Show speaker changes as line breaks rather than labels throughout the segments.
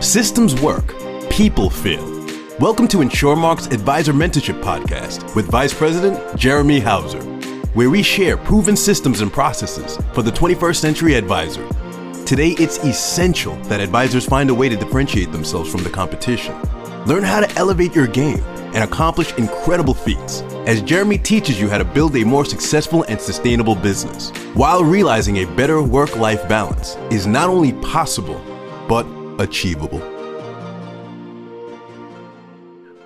Systems work, people fail. Welcome to InsurMark's Advisor Mentorship Podcast with Vice President Jeremy Houser, where we share proven systems and processes for the 21st century advisor. Today, it's essential that advisors find a way to differentiate themselves from the competition. Learn how to elevate your game and accomplish incredible feats as Jeremy teaches you how to build a more successful and sustainable business while realizing a better work life balance is not only possible, but achievable.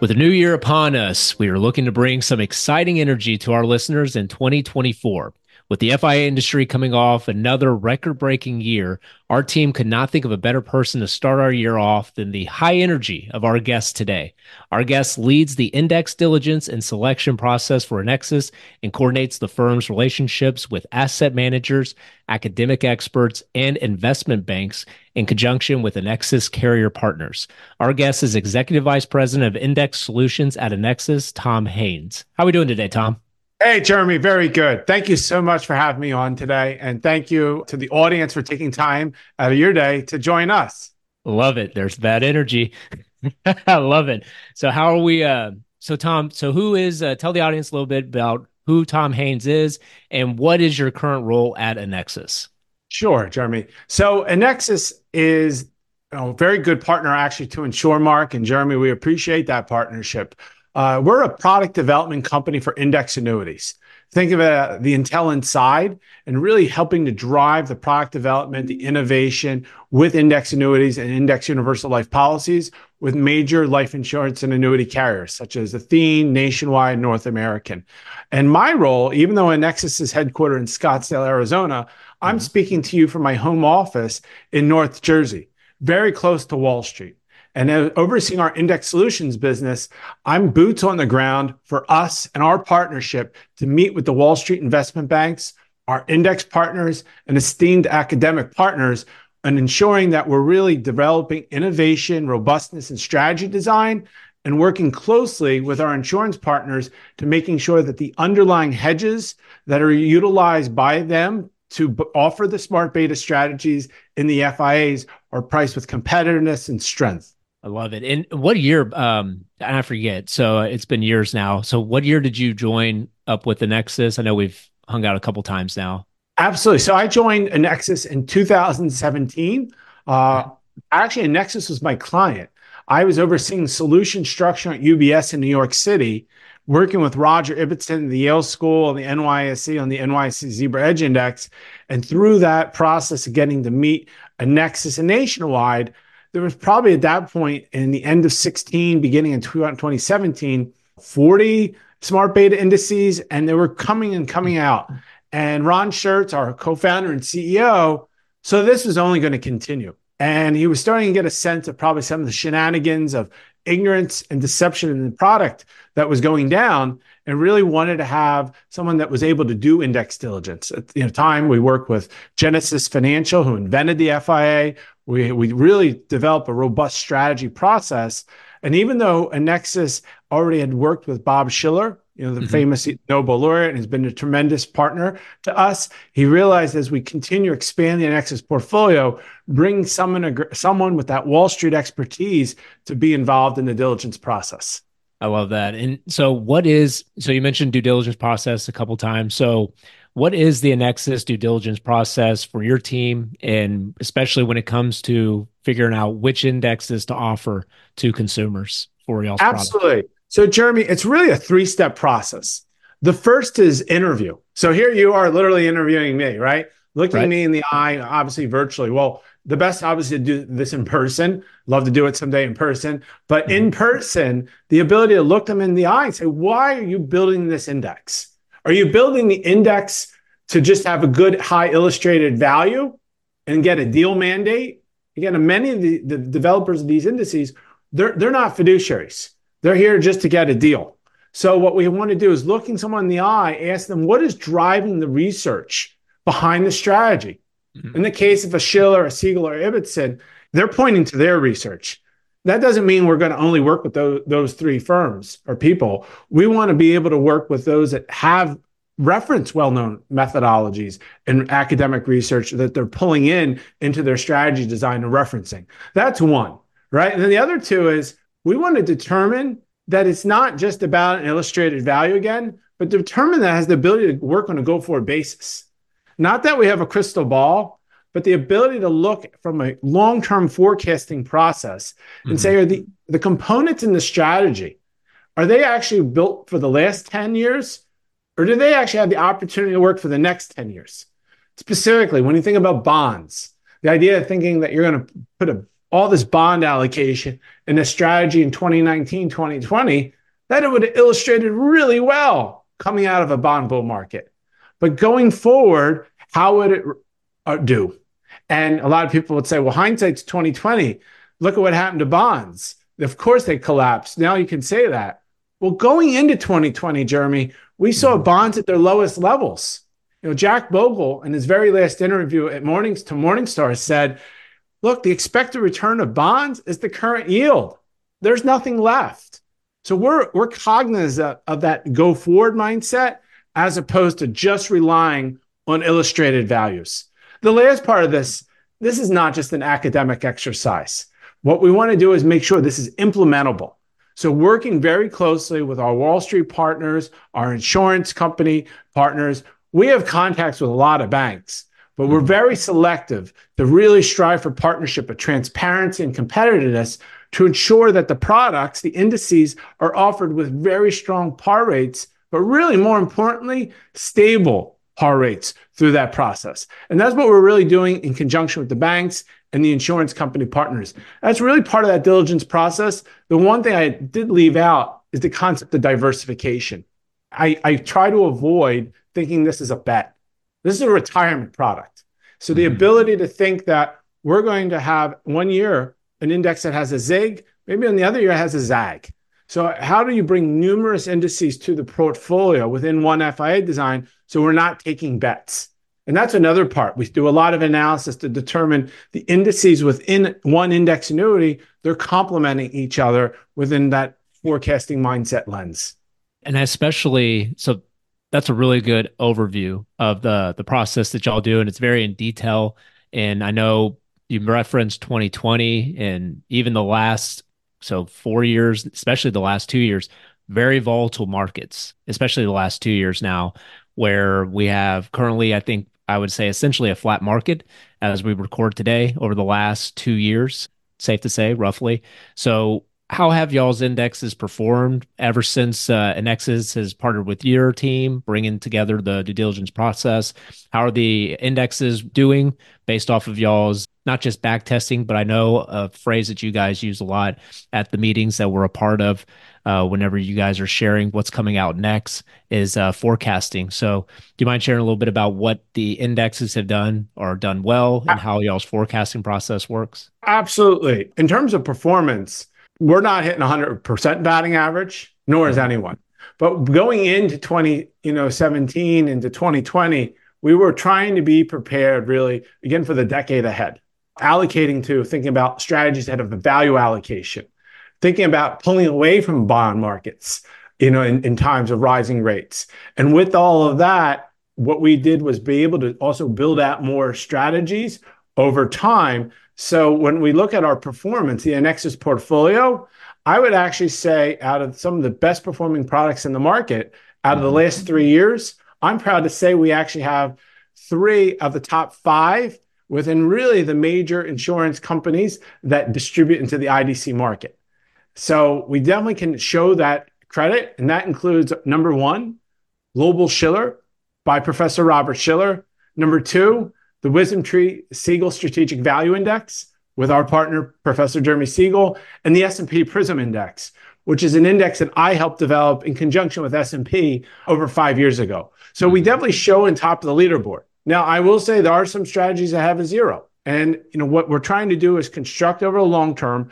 With a new year upon us, we are looking to bring some exciting energy to our listeners in 2024. With the FIA industry coming off another record breaking year, our team could not think of a better person to start our year off than the high energy of our guest today. Our guest leads the index diligence and selection process for Annexus and coordinates the firm's relationships with asset managers, academic experts, and investment banks in conjunction with Annexus carrier partners. Our guest is Executive Vice President of Index Solutions at Annexus, Tom Haines. How are we doing today, Tom?
Hey, Jeremy, very good. Thank you so much for having me on today. And thank you to the audience for taking time out of your day to join us.
Love it. There's that energy. I love it. So, how are we? Uh, so, Tom, so who is, uh, tell the audience a little bit about who Tom Haines is and what is your current role at Annexus?
Sure, Jeremy. So, Annexus is a very good partner actually to InsurMark. And, Jeremy, we appreciate that partnership. Uh, we're a product development company for index annuities. Think of it uh, the Intel inside and really helping to drive the product development, the innovation with index annuities and index universal life policies with major life insurance and annuity carriers such as Athene, Nationwide, North American. And my role, even though Annexus is headquartered in Scottsdale, Arizona, I'm mm-hmm. speaking to you from my home office in North Jersey, very close to Wall Street and overseeing our index solutions business, I'm boots on the ground for us and our partnership to meet with the Wall Street investment banks, our index partners, and esteemed academic partners, and ensuring that we're really developing innovation, robustness, and strategy design, and working closely with our insurance partners to making sure that the underlying hedges that are utilized by them to offer the smart beta strategies in the FIAs are priced with competitiveness and strength.
I love it. And what year? Um, I forget. So it's been years now. So what year did you join up with the Nexus? I know we've hung out a couple times now.
Absolutely. So I joined Annexus in 2017. Uh, actually, Nexus was my client. I was overseeing solution structure at UBS in New York City, working with Roger Ibbotson, the Yale School, and the NYSE on the NYSE Zebra Edge Index. And through that process of getting to meet Annexus and Nationwide, there was probably at that point in the end of 16, beginning in 2017, uh, 40 smart beta indices, and they were coming and coming out. And Ron Shurts, our co founder and CEO, so this was only going to continue. And he was starting to get a sense of probably some of the shenanigans of ignorance and deception in the product that was going down and really wanted to have someone that was able to do index diligence. At the time, we worked with Genesis Financial, who invented the FIA. We, we really developed a robust strategy process. And even though Annexus already had worked with Bob Shiller, you know, the mm-hmm. famous Nobel laureate, and has been a tremendous partner to us. He realized as we continue expanding Annexus portfolio, bring someone, someone with that Wall Street expertise to be involved in the diligence process.
I love that. And so, what is so you mentioned due diligence process a couple times. So, what is the Annexus due diligence process for your team, and especially when it comes to figuring out which indexes to offer to consumers for y'all?
Absolutely. Product? So, Jeremy, it's really a three step process. The first is interview. So here you are, literally interviewing me, right? Looking right. me in the eye, obviously virtually. Well, the best obviously to do this in person love to do it someday in person but mm-hmm. in person the ability to look them in the eye and say why are you building this index are you building the index to just have a good high illustrated value and get a deal mandate again many of the, the developers of these indices they're, they're not fiduciaries they're here just to get a deal so what we want to do is looking someone in the eye ask them what is driving the research behind the strategy Mm-hmm. In the case of a Shiller, a Siegel, or Ibbotson, they're pointing to their research. That doesn't mean we're going to only work with those, those three firms or people. We want to be able to work with those that have reference well-known methodologies and academic research that they're pulling in into their strategy design and referencing. That's one right? And then the other two is we want to determine that it's not just about an illustrated value again, but determine that has the ability to work on a go forward basis. Not that we have a crystal ball, but the ability to look from a long term forecasting process and mm-hmm. say, are the, the components in the strategy, are they actually built for the last 10 years? Or do they actually have the opportunity to work for the next 10 years? Specifically, when you think about bonds, the idea of thinking that you're going to put a, all this bond allocation in a strategy in 2019, 2020, that it would have illustrated really well coming out of a bond bull market. But going forward, how would it uh, do? And a lot of people would say, well, hindsight's 2020. Look at what happened to bonds. Of course they collapsed. Now you can say that. Well, going into 2020, Jeremy, we saw mm-hmm. bonds at their lowest levels. You know, Jack Bogle in his very last interview at Mornings to Morningstar said, look, the expected return of bonds is the current yield. There's nothing left. So we're we're cognizant of that go forward mindset as opposed to just relying on illustrated values. The last part of this, this is not just an academic exercise. What we want to do is make sure this is implementable. So, working very closely with our Wall Street partners, our insurance company partners, we have contacts with a lot of banks, but we're very selective to really strive for partnership of transparency and competitiveness to ensure that the products, the indices, are offered with very strong par rates, but really more importantly, stable par rates through that process. And that's what we're really doing in conjunction with the banks and the insurance company partners. That's really part of that diligence process. The one thing I did leave out is the concept of diversification. I, I try to avoid thinking this is a bet. This is a retirement product. So the mm-hmm. ability to think that we're going to have one year an index that has a zig, maybe on the other year it has a zag. So how do you bring numerous indices to the portfolio within one FIA design so we're not taking bets? And that's another part. We do a lot of analysis to determine the indices within one index annuity, they're complementing each other within that forecasting mindset lens.
And especially so that's a really good overview of the the process that y'all do and it's very in detail and I know you referenced 2020 and even the last so four years, especially the last two years, very volatile markets, especially the last two years now, where we have currently, I think I would say essentially a flat market as we record today over the last two years, safe to say, roughly. So how have y'all's indexes performed ever since uh, has partnered with your team, bringing together the due diligence process? How are the indexes doing based off of y'all's not just back testing, but I know a phrase that you guys use a lot at the meetings that we're a part of. Uh, whenever you guys are sharing what's coming out next is uh, forecasting. So, do you mind sharing a little bit about what the indexes have done or done well, and how y'all's forecasting process works?
Absolutely. In terms of performance, we're not hitting 100% batting average, nor is anyone. But going into 20, you know, 17 into 2020, we were trying to be prepared really again for the decade ahead allocating to thinking about strategies ahead of the value allocation, thinking about pulling away from bond markets, you know, in, in times of rising rates. And with all of that, what we did was be able to also build out more strategies over time. So when we look at our performance, the Annexus portfolio, I would actually say out of some of the best performing products in the market, out of the mm-hmm. last three years, I'm proud to say we actually have three of the top five within really the major insurance companies that distribute into the IDC market. So we definitely can show that credit, and that includes number one, Global Shiller by Professor Robert Shiller. Number two, the WisdomTree Siegel Strategic Value Index with our partner Professor Jeremy Siegel, and the S&P Prism Index, which is an index that I helped develop in conjunction with S&P over five years ago. So we definitely show in top of the leaderboard. Now, I will say there are some strategies that have a zero. And you know what we're trying to do is construct over the long term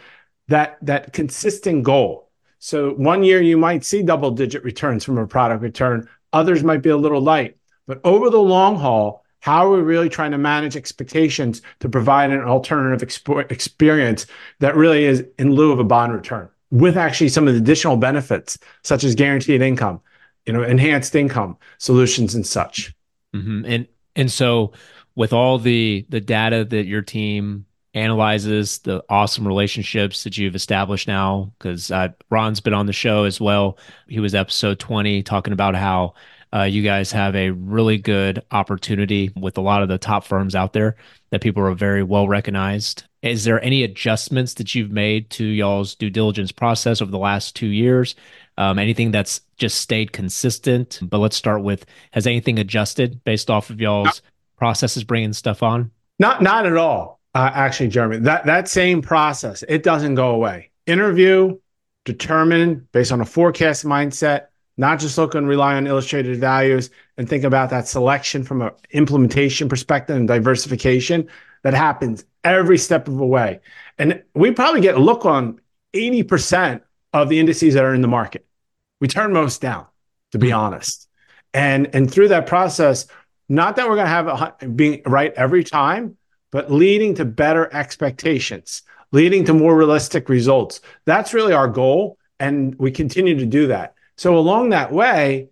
that that consistent goal. So one year you might see double digit returns from a product return, others might be a little light. But over the long haul, how are we really trying to manage expectations to provide an alternative expo- experience that really is in lieu of a bond return with actually some of the additional benefits such as guaranteed income, you know, enhanced income solutions and such.
Mm-hmm. And and so with all the the data that your team analyzes the awesome relationships that you've established now. Because uh, Ron's been on the show as well. He was episode 20 talking about how uh, you guys have a really good opportunity with a lot of the top firms out there that people are very well recognized. Is there any adjustments that you've made to y'all's due diligence process over the last two years? Um, anything that's just stayed consistent? But let's start with has anything adjusted based off of y'all's processes bringing stuff on?
Not, not at all. Uh, actually, Jeremy, that that same process it doesn't go away. Interview, determine based on a forecast mindset, not just look and rely on illustrated values and think about that selection from an implementation perspective and diversification that happens every step of the way. And we probably get a look on 80% of the indices that are in the market. We turn most down, to be mm-hmm. honest. And, and through that process, not that we're going to have it being right every time, but leading to better expectations, leading to more realistic results. That's really our goal. And we continue to do that. So, along that way,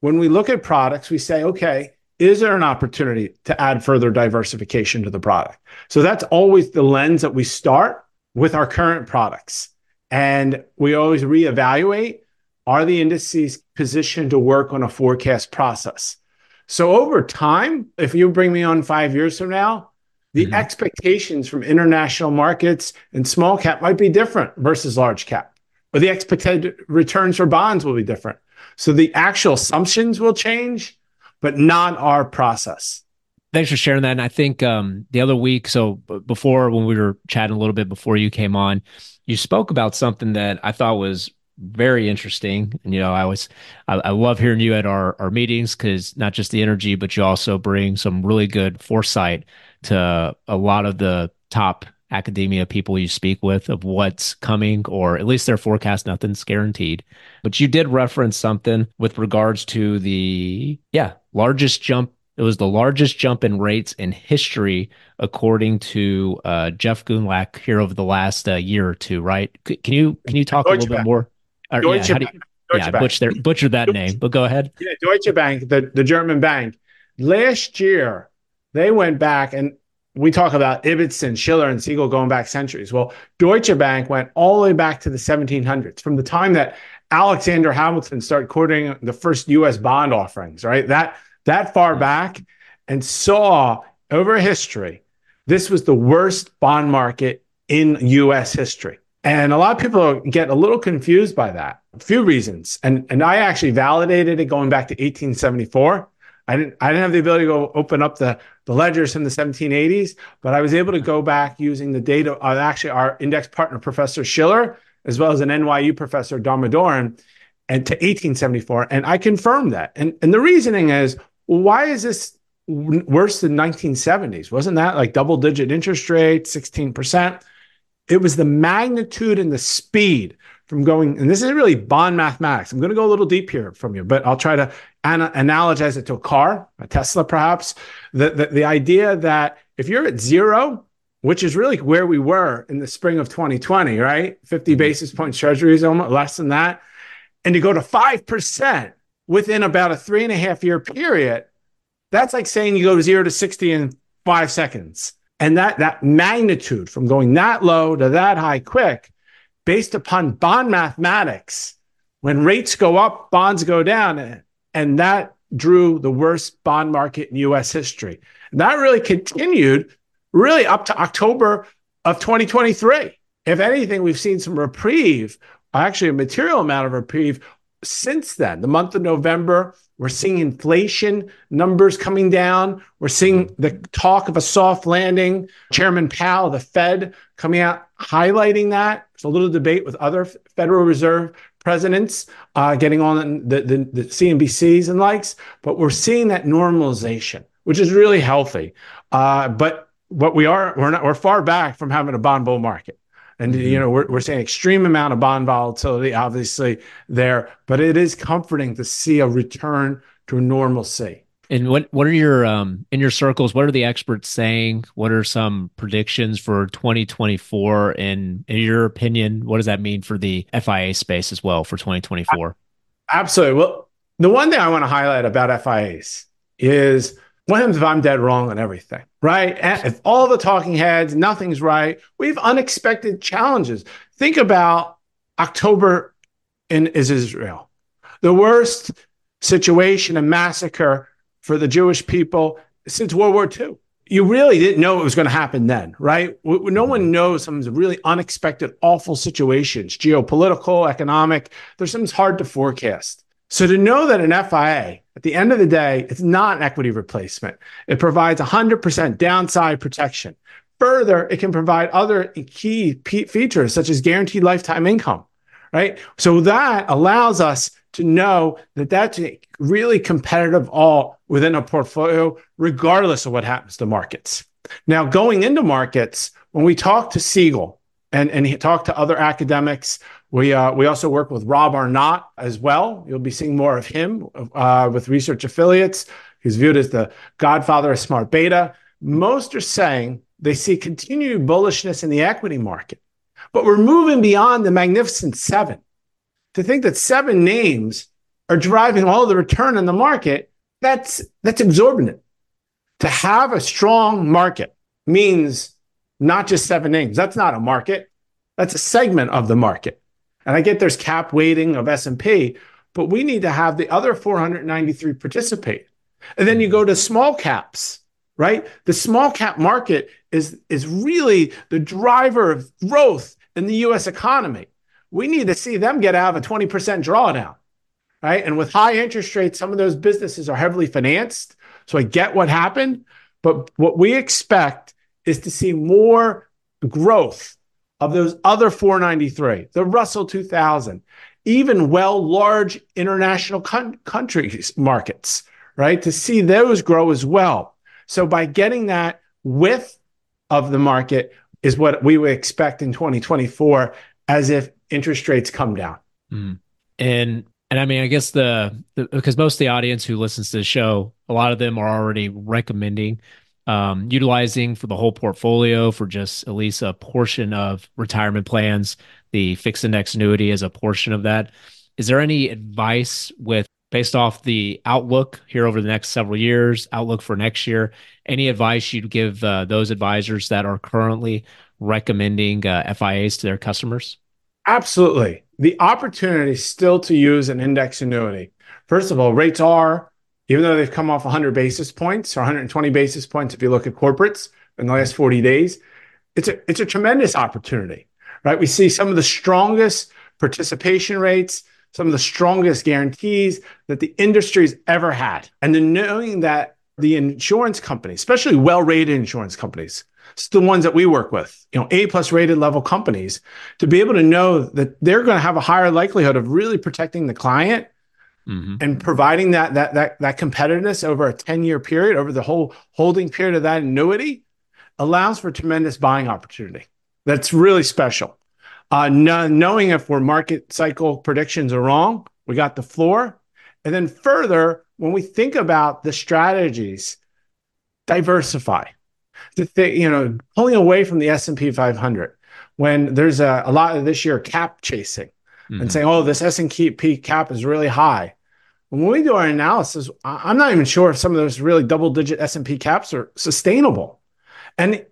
when we look at products, we say, okay, is there an opportunity to add further diversification to the product? So, that's always the lens that we start with our current products. And we always reevaluate are the indices positioned to work on a forecast process? So, over time, if you bring me on five years from now, the mm-hmm. expectations from international markets and small cap might be different versus large cap or the expected returns for bonds will be different. So the actual assumptions will change, but not our process.
Thanks for sharing that. And I think um, the other week, so before when we were chatting a little bit before you came on, you spoke about something that I thought was very interesting. And you know, I was I, I love hearing you at our our meetings because not just the energy, but you also bring some really good foresight to a lot of the top academia people you speak with of what's coming, or at least their forecast, nothing's guaranteed. But you did reference something with regards to the, yeah, largest jump. It was the largest jump in rates in history, according to uh, Jeff Gundlach here over the last uh, year or two, right? C- can you can you talk Deutsche a little Bank. bit more?
Or, Deutsche yeah,
Bank. You, yeah, butcher, butcher that Deutsche, name, but go ahead.
Yeah, Deutsche Bank, the, the German bank. Last year, they went back and we talk about Ibbotson, Shiller, and Siegel going back centuries. Well, Deutsche Bank went all the way back to the 1700s, from the time that Alexander Hamilton started courting the first U.S. bond offerings, right? That that far back, and saw over history, this was the worst bond market in U.S. history. And a lot of people get a little confused by that. A few reasons, and and I actually validated it going back to 1874 I didn't I didn't have the ability to go open up the, the ledgers from the 1780s, but I was able to go back using the data of actually our index partner, Professor Shiller, as well as an NYU professor, Damodaran and to 1874. And I confirmed that. And, and the reasoning is why is this worse than 1970s? Wasn't that like double digit interest rate, 16%? It was the magnitude and the speed from going, and this is really bond mathematics. I'm going to go a little deep here from you, but I'll try to an- analogize it to a car, a Tesla, perhaps. The, the, the idea that if you're at zero, which is really where we were in the spring of 2020, right? 50 mm-hmm. basis points treasuries, almost less than that. And to go to 5% within about a three and a half year period, that's like saying you go to zero to 60 in five seconds. And that, that magnitude from going that low to that high quick, based upon bond mathematics, when rates go up, bonds go down. And that drew the worst bond market in US history. And that really continued really up to October of 2023. If anything, we've seen some reprieve, actually a material amount of reprieve since then. The month of November, we're seeing inflation numbers coming down. We're seeing the talk of a soft landing. Chairman Powell, the Fed, coming out highlighting that. There's a little debate with other Federal Reserve presidents uh, getting on the, the, the CNBCs and likes, but we're seeing that normalization, which is really healthy. Uh, but what we are, we're not, we're far back from having a bond bull market. And mm-hmm. you know we're, we're seeing extreme amount of bond volatility, obviously there, but it is comforting to see a return to normalcy.
And what what are your um in your circles? What are the experts saying? What are some predictions for 2024? And in your opinion, what does that mean for the FIA space as well for 2024?
Absolutely. Well, the one thing I want to highlight about FIAs is What happens if I'm dead wrong on everything, right? If all the talking heads, nothing's right, we have unexpected challenges. Think about October in Israel, the worst situation and massacre for the Jewish people since World War II. You really didn't know it was going to happen then, right? No one knows some really unexpected, awful situations, geopolitical, economic. There's something hard to forecast. So to know that an FIA, at the end of the day, it's not an equity replacement. It provides 100% downside protection. Further, it can provide other key features such as guaranteed lifetime income, right? So that allows us to know that that's really competitive all within a portfolio, regardless of what happens to markets. Now, going into markets, when we talk to Siegel and, and talk to other academics, we, uh, we also work with Rob Arnott as well. You'll be seeing more of him uh, with research affiliates. He's viewed as the godfather of smart beta. Most are saying they see continued bullishness in the equity market, but we're moving beyond the magnificent seven to think that seven names are driving all the return in the market, that's that's exorbitant. To have a strong market means not just seven names. That's not a market. That's a segment of the market. And I get there's cap weighting of S&P, but we need to have the other 493 participate. And then you go to small caps, right? The small cap market is is really the driver of growth in the US economy we need to see them get out of a 20% drawdown, right? And with high interest rates, some of those businesses are heavily financed. So I get what happened. But what we expect is to see more growth of those other 493, the Russell 2000, even well large international con- countries markets, right? To see those grow as well. So by getting that width of the market is what we would expect in 2024 as if interest rates come down.
Mm. And and I mean, I guess the, the, because most of the audience who listens to the show, a lot of them are already recommending um, utilizing for the whole portfolio for just at least a portion of retirement plans, the fixed index annuity as a portion of that. Is there any advice with based off the outlook here over the next several years, outlook for next year? Any advice you'd give uh, those advisors that are currently recommending uh, FIAs to their customers?
Absolutely. The opportunity still to use an index annuity. First of all, rates are, even though they've come off 100 basis points or 120 basis points, if you look at corporates in the last 40 days, it's a, it's a tremendous opportunity, right? We see some of the strongest participation rates, some of the strongest guarantees that the industry's ever had. And then knowing that the insurance companies, especially well rated insurance companies, it's the ones that we work with, you know, A plus rated level companies, to be able to know that they're going to have a higher likelihood of really protecting the client mm-hmm. and providing that that that that competitiveness over a 10 year period, over the whole holding period of that annuity, allows for tremendous buying opportunity. That's really special. Uh, knowing if we're market cycle predictions are wrong, we got the floor. And then further, when we think about the strategies, diversify the thing, you know, pulling away from the S and P 500 when there's a, a lot of this year cap chasing mm-hmm. and saying, "Oh, this S and P cap is really high." When we do our analysis, I'm not even sure if some of those really double-digit S and P caps are sustainable. And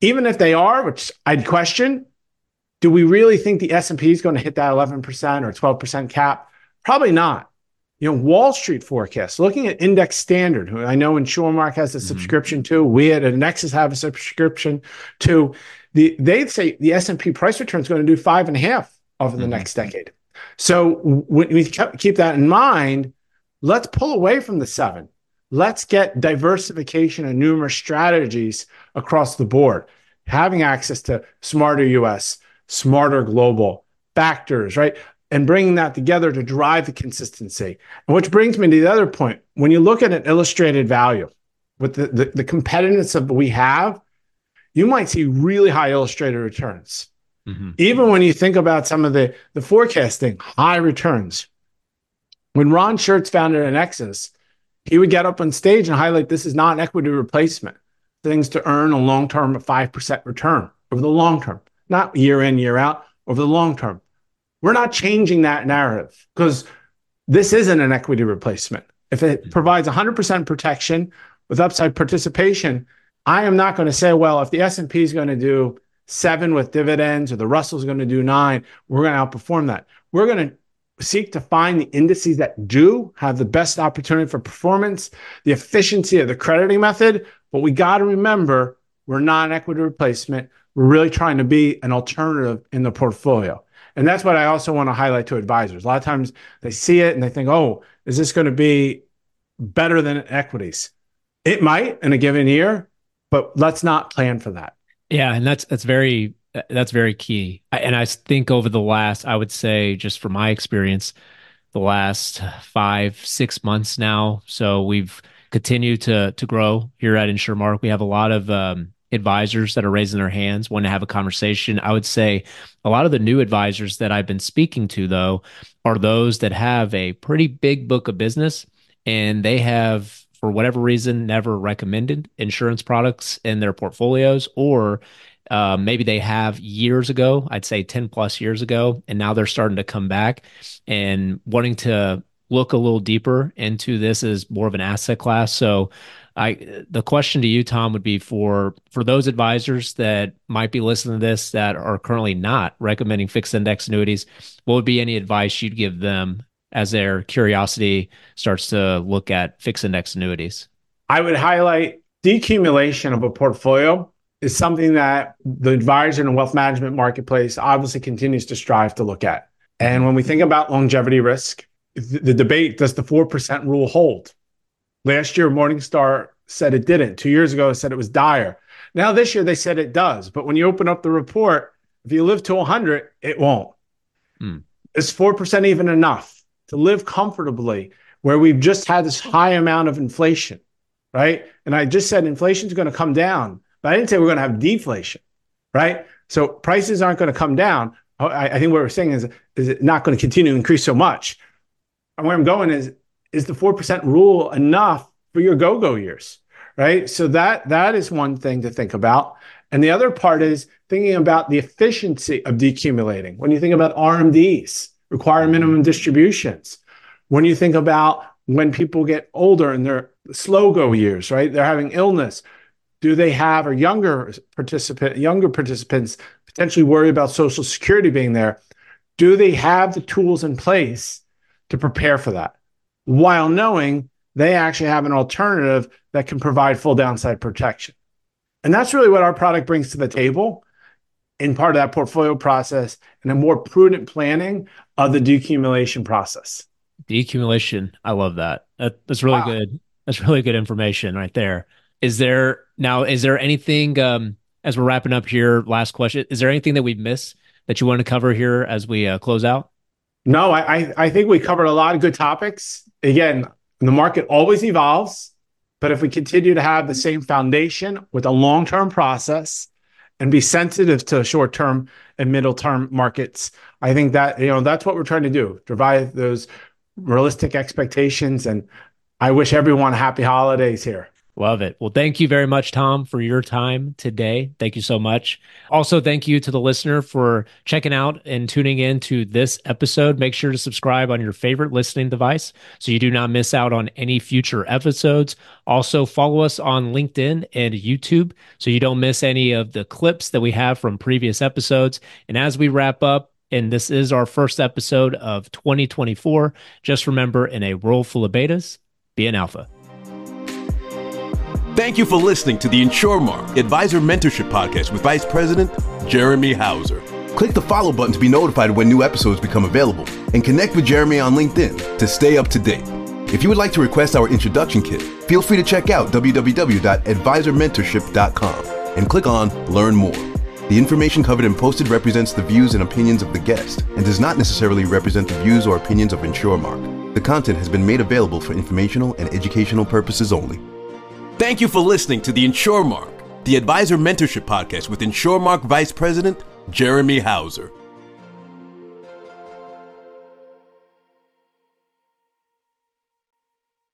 even if they are, which I'd question, do we really think the S and P is going to hit that 11% or 12% cap? Probably not you know, Wall Street forecasts, looking at Index Standard, who I know InsurMark has a mm-hmm. subscription to, we at Annexus have a subscription to. The they say the S and P price return is going to do five and a half over the mm-hmm. next decade. So when we keep that in mind, let's pull away from the seven. Let's get diversification and numerous strategies across the board, having access to smarter US, smarter global factors, right? and bringing that together to drive the consistency. And which brings me to the other point. When you look at an illustrated value with the, the, the competitiveness of we have, you might see really high illustrated returns. Mm-hmm. Even when you think about some of the, the forecasting, high returns. When Ron Shurts founded Annexus, he would get up on stage and highlight this is not an equity replacement. Things to earn a long term of 5% return over the long term, not year in, year out, over the long term. We're not changing that narrative because this isn't an equity replacement. If it mm-hmm. provides 100% protection with upside participation, I am not going to say, well, if the S&P is going to do seven with dividends or the Russell's going to do nine, we're going to outperform that. We're going to seek to find the indices that do have the best opportunity for performance, the efficiency of the crediting method. But we got to remember we're not an equity replacement. We're really trying to be an alternative in the portfolio. And that's what I also want to highlight to advisors. A lot of times they see it and they think, oh, is this going to be better than equities? It might in a given year, but let's not plan for that.
Yeah, and that's that's very that's very key. And I think over the last, I would say, just from my experience, the last five six months now, so we've continued to to grow here at InsurMark. We have a lot of um, advisors that are raising their hands, want to have a conversation. I would say a lot of the new advisors that I've been speaking to, though, are those that have a pretty big book of business and they have for whatever reason never recommended insurance products in their portfolios or uh, maybe they have years ago i'd say 10 plus years ago and now they're starting to come back and wanting to look a little deeper into this as more of an asset class so I the question to you, Tom, would be for for those advisors that might be listening to this that are currently not recommending fixed index annuities. What would be any advice you'd give them as their curiosity starts to look at fixed index annuities?
I would highlight decumulation of a portfolio is something that the advisor and wealth management marketplace obviously continues to strive to look at. And when we think about longevity risk, the debate does the 4% rule hold? Last year, Morningstar said it didn't. Two years ago, it said it was dire. Now, this year, they said it does. But when you open up the report, if you live to 100, it won't. Mm. Is 4% even enough? To live comfortably where we've just had this high amount of inflation, right? And I just said inflation is going to come down, but I didn't say we're going to have deflation, right? So prices aren't going to come down. Oh, I, I think what we're saying is, is it not going to continue to increase so much? And where I'm going is, is the 4% rule enough for your go-go years, right? So that that is one thing to think about. And the other part is thinking about the efficiency of decumulating. When you think about RMDs, require minimum distributions. When you think about when people get older and their slow go years, right? They're having illness. Do they have or younger participant, younger participants potentially worry about Social Security being there? Do they have the tools in place to prepare for that while knowing they actually have an alternative that can provide full downside protection? And that's really what our product brings to the table in part of that portfolio process and a more prudent planning of the decumulation process.
Decumulation. I love that. that that's really wow. good. That's really good information right there. Is there now, is there anything, um, as we're wrapping up here, last question, is there anything that we've missed that you want to cover here as we uh, close out?
No, I, I think we covered a lot of good topics. Again, the market always evolves, but if we continue to have the same foundation with a long term process, and be sensitive to short term and middle term markets. I think that you know that's what we're trying to do, provide those realistic expectations. And I wish everyone happy holidays here.
Love it. Well, thank you very much, Tom, for your time today. Thank you so much. Also, thank you to the listener for checking out and tuning in to this episode. Make sure to subscribe on your favorite listening device so you do not miss out on any future episodes. Also, follow us on LinkedIn and YouTube so you don't miss any of the clips that we have from previous episodes. And as we wrap up, and this is our first episode of 2024, just remember in a world full of betas, be an alpha.
Thank you for listening to the InsurMark Advisor Mentorship Podcast with Vice President Jeremy Houser. Click the follow button to be notified when new episodes become available and connect with Jeremy on LinkedIn to stay up to date. If you would like to request our introduction kit, feel free to check out www.advisormentorship.com and click on Learn More. The information covered and posted represents the views and opinions of the guest and does not necessarily represent the views or opinions of InsurMark. The content has been made available for informational and educational purposes only. Thank you for listening to the InsurMark, the advisor mentorship podcast with InsurMark Vice President Jeremy Houser.